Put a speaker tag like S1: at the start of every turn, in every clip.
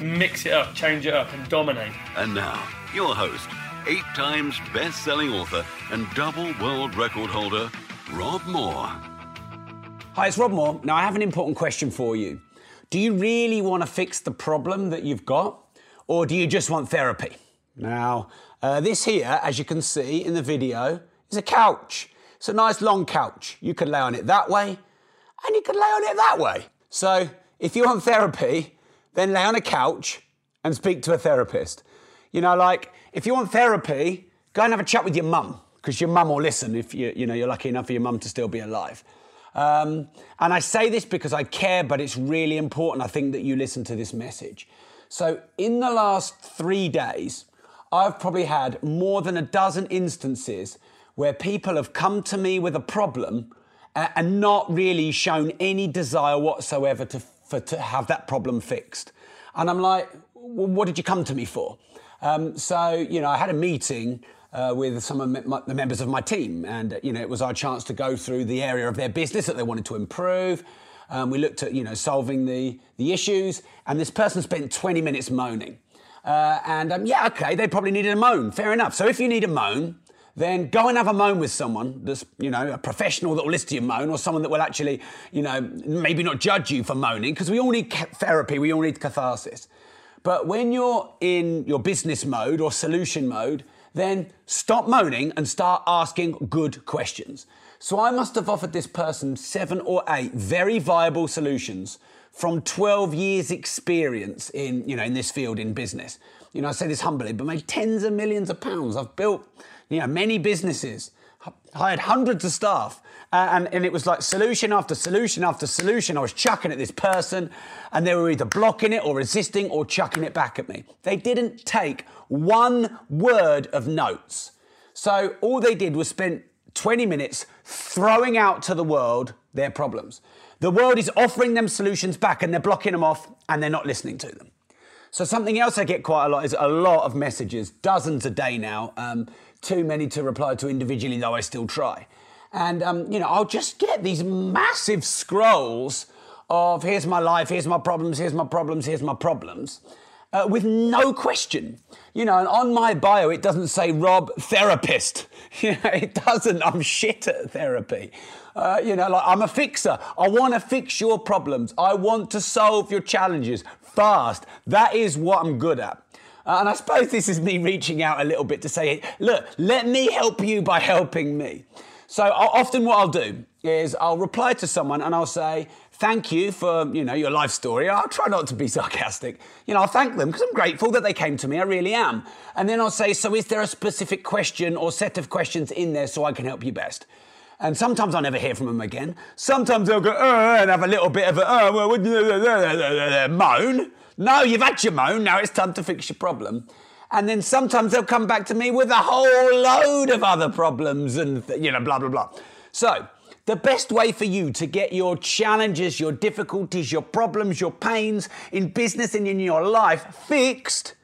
S1: Mix it up, change it up, and dominate.
S2: And now, your host, eight times best selling author and double world record holder, Rob Moore.
S3: Hi, it's Rob Moore. Now, I have an important question for you. Do you really want to fix the problem that you've got, or do you just want therapy? Now, uh, this here, as you can see in the video, is a couch. It's a nice long couch. You could lay on it that way, and you could lay on it that way. So, if you want therapy, then lay on a couch and speak to a therapist. You know, like if you want therapy, go and have a chat with your mum because your mum will listen if you, you know you're lucky enough for your mum to still be alive. Um, and I say this because I care, but it's really important. I think that you listen to this message. So, in the last three days, I've probably had more than a dozen instances where people have come to me with a problem and not really shown any desire whatsoever to, for, to have that problem fixed. And I'm like, well, what did you come to me for? Um, so, you know, I had a meeting uh, with some of my, the members of my team, and, you know, it was our chance to go through the area of their business that they wanted to improve. Um, we looked at, you know, solving the, the issues, and this person spent 20 minutes moaning. Uh, and um, yeah, okay, they probably needed a moan. Fair enough. So if you need a moan, then go and have a moan with someone that's, you know, a professional that will listen to your moan or someone that will actually, you know, maybe not judge you for moaning because we all need therapy, we all need catharsis. But when you're in your business mode or solution mode, then stop moaning and start asking good questions. So I must have offered this person seven or eight very viable solutions from 12 years experience in, you know, in this field in business. You know, I say this humbly, but made tens of millions of pounds. I've built, you know, many businesses, hired hundreds of staff. Uh, and, and it was like solution after solution after solution. I was chucking at this person, and they were either blocking it or resisting or chucking it back at me. They didn't take one word of notes. So all they did was spend 20 minutes throwing out to the world their problems. The world is offering them solutions back, and they're blocking them off, and they're not listening to them. So something else I get quite a lot is a lot of messages, dozens a day now. Um, too many to reply to individually, though I still try. And um, you know, I'll just get these massive scrolls of here's my life, here's my problems, here's my problems, here's my problems, uh, with no question. You know, and on my bio it doesn't say Rob therapist. It doesn't. I'm shit at therapy. Uh, you know, like I'm a fixer. I want to fix your problems. I want to solve your challenges fast. That is what I'm good at. Uh, and I suppose this is me reaching out a little bit to say, look, let me help you by helping me. So I'll, often what I'll do is I'll reply to someone and I'll say, thank you for, you know, your life story. I'll try not to be sarcastic. You know, I'll thank them because I'm grateful that they came to me. I really am. And then I'll say, so is there a specific question or set of questions in there so I can help you best? And sometimes I'll never hear from them again. Sometimes they'll go, uh, and have a little bit of a, uh, well, moan. No, you've had your moan. Now it's time to fix your problem. And then sometimes they'll come back to me with a whole load of other problems and, you know, blah, blah, blah. So, the best way for you to get your challenges, your difficulties, your problems, your pains in business and in your life fixed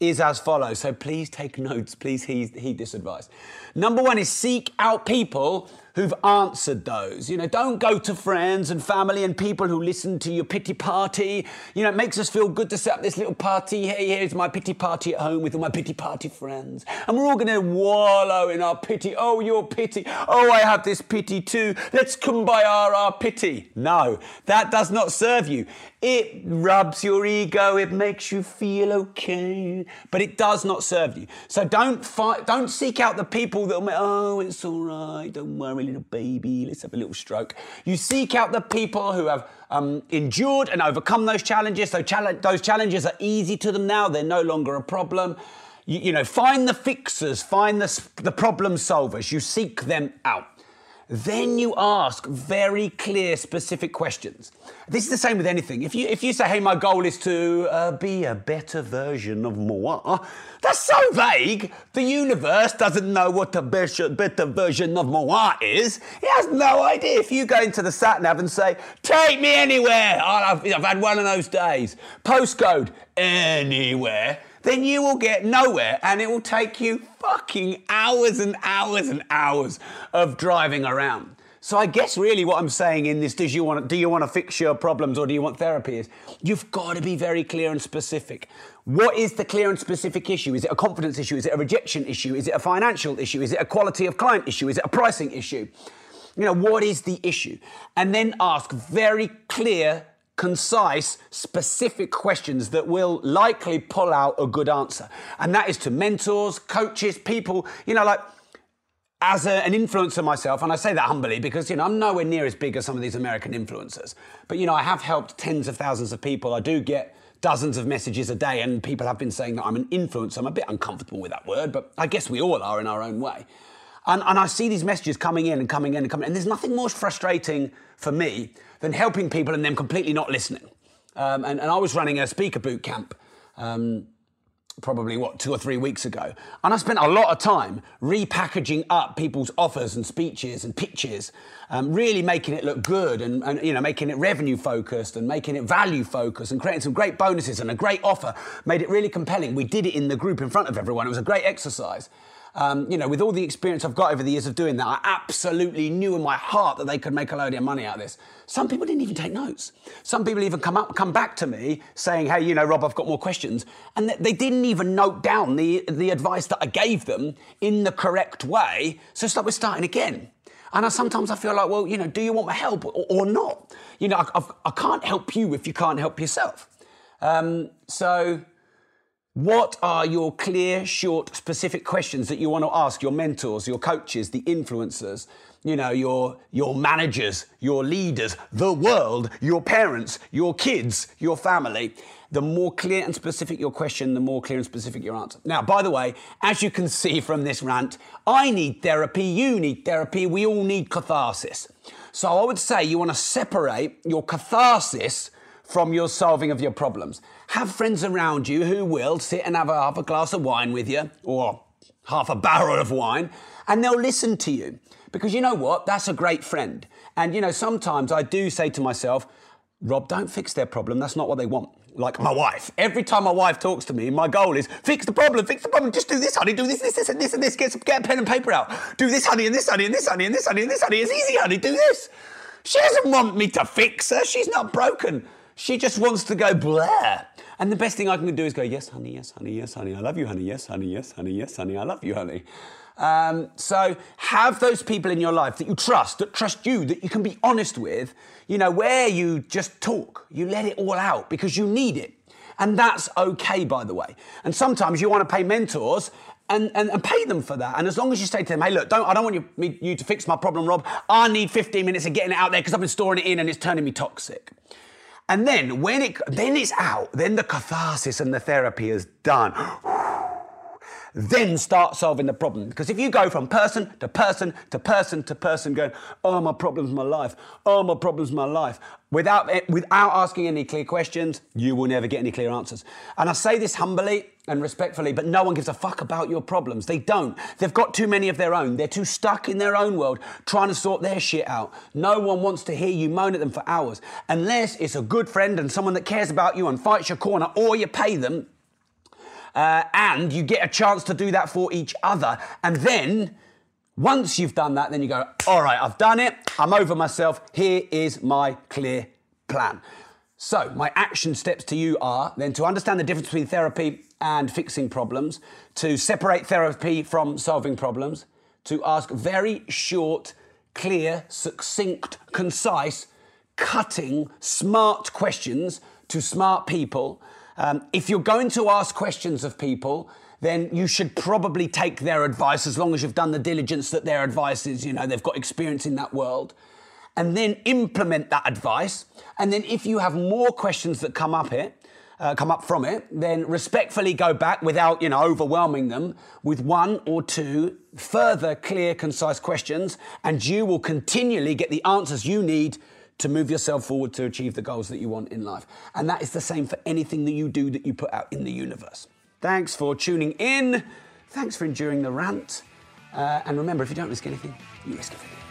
S3: is as follows. So please take notes, please heed, heed this advice. Number one is seek out people who've answered those. You know, don't go to friends and family and people who listen to your pity party. You know, it makes us feel good to set up this little party. Hey, here's my pity party at home with all my pity party friends. And we're all going to wallow in our pity. Oh, your pity. Oh, I have this pity too. Let's kumbaya our pity. No, that does not serve you. It rubs your ego. It makes you feel okay, but it does not serve you. So don't fight. Don't seek out the people that will make. Oh, it's all right. Don't worry, little baby. Let's have a little stroke. You seek out the people who have um, endured and overcome those challenges. So challenge, those challenges are easy to them now. They're no longer a problem. You, you know, find the fixers. Find the the problem solvers. You seek them out. Then you ask very clear, specific questions. This is the same with anything. If you if you say, "Hey, my goal is to uh, be a better version of moi," that's so vague. The universe doesn't know what a better, better version of moi is. It has no idea. If you go into the sat nav and say, "Take me anywhere," I've, I've had one of those days. Postcode anywhere then you will get nowhere and it will take you fucking hours and hours and hours of driving around. So I guess really what I'm saying in this, does you want, do you want to fix your problems or do you want therapy is, you've got to be very clear and specific. What is the clear and specific issue? Is it a confidence issue? Is it a rejection issue? Is it a financial issue? Is it a quality of client issue? Is it a pricing issue? You know, what is the issue? And then ask very clear concise, specific questions that will likely pull out a good answer. And that is to mentors, coaches, people, you know, like as a, an influencer myself, and I say that humbly because, you know, I'm nowhere near as big as some of these American influencers. But, you know, I have helped tens of thousands of people. I do get dozens of messages a day, and people have been saying that I'm an influencer. I'm a bit uncomfortable with that word, but I guess we all are in our own way. And, and I see these messages coming in and coming in and coming in, and there's nothing more frustrating for me than helping people and them completely not listening. Um, and, and, I was running a speaker boot camp. Um, probably what two or three weeks ago. And i spent a lot of time repackaging up people's offers and speeches and pitches um, really making it look good and, and, you know making it revenue focused and making it value focused and creating some great bonuses and a great offer. Made it really compelling. We did it in the group in front of everyone. It was a great exercise um, you know, with all the experience I've got over the years of doing that, I absolutely knew in my heart that they could make a load of money out of this. Some people didn't even take notes. Some people even come up, come back to me saying, "Hey, you know, Rob, I've got more questions," and they didn't even note down the the advice that I gave them in the correct way. So it's like we're starting again. And I, sometimes I feel like, well, you know, do you want my help or, or not? You know, I, I, can't help you if you can't help yourself. Um, so what are your clear, short, specific questions that you want to ask your mentors, your coaches, the influencers, you know, your, your managers, your leaders, the world, your parents, your kids, your family? The more clear and specific your question, the more clear and specific your answer. Now, by the way, as you can see from this rant, I need therapy, you need therapy, we all need catharsis. So I would say you want to separate your catharsis from your solving of your problems. Have friends around you who will sit and have a, half a glass of wine with you, or half a barrel of wine, and they'll listen to you. Because you know what? That's a great friend. And you know, sometimes I do say to myself, Rob, don't fix their problem. That's not what they want. Like my wife. Every time my wife talks to me, my goal is fix the problem, fix the problem. Just do this, honey. Do this, this, this, and this, and this. Get, get a pen and paper out. Do this, honey, and this, honey, and this, honey, and this, honey, and this, honey. It's easy, honey. Do this. She doesn't want me to fix her. She's not broken. She just wants to go blah. And the best thing I can do is go, yes, honey, yes, honey, yes, honey, I love you, honey, yes, honey, yes, honey, yes, honey, I love you, honey. Um, so have those people in your life that you trust, that trust you, that you can be honest with, you know, where you just talk, you let it all out because you need it. And that's okay, by the way. And sometimes you want to pay mentors and, and, and, pay them for that. And as long as you say to them, hey, look, don't, I don't want you, me, you to fix my problem, Rob. I need 15 minutes of getting it out there because I've been storing it in and it's turning me toxic. And then when it then it's out, then the catharsis and the therapy is done. Then start solving the problem. Because if you go from person to person to person to person going, oh, my problem's my life, oh, my problem's my life, without, without asking any clear questions, you will never get any clear answers. And I say this humbly and respectfully, but no one gives a fuck about your problems. They don't. They've got too many of their own. They're too stuck in their own world trying to sort their shit out. No one wants to hear you moan at them for hours unless it's a good friend and someone that cares about you and fights your corner or you pay them uh, and you get a chance to do that for each other. And then, once you've done that, then you go, all right, I've done it. I'm over myself. Here is my clear plan. So, my action steps to you are then to understand the difference between therapy and fixing problems, to separate therapy from solving problems, to ask very short, clear, succinct, concise, cutting, smart questions to smart people um, if you're going to ask questions of people, then you should probably take their advice as long as you've done the diligence that their advice is, you know, they've got experience in that world. And then implement that advice. And then if you have more questions that come up here, uh, come up from it, then respectfully go back without, you know, overwhelming them with one or two further clear, concise questions, and you will continually get the answers you need to move yourself forward to achieve the goals that you want in life. And that is the same for anything that you do that you put out in the universe. Thanks for tuning in. Thanks for enduring the rant. Uh, and remember, if you don't risk anything, you risk everything.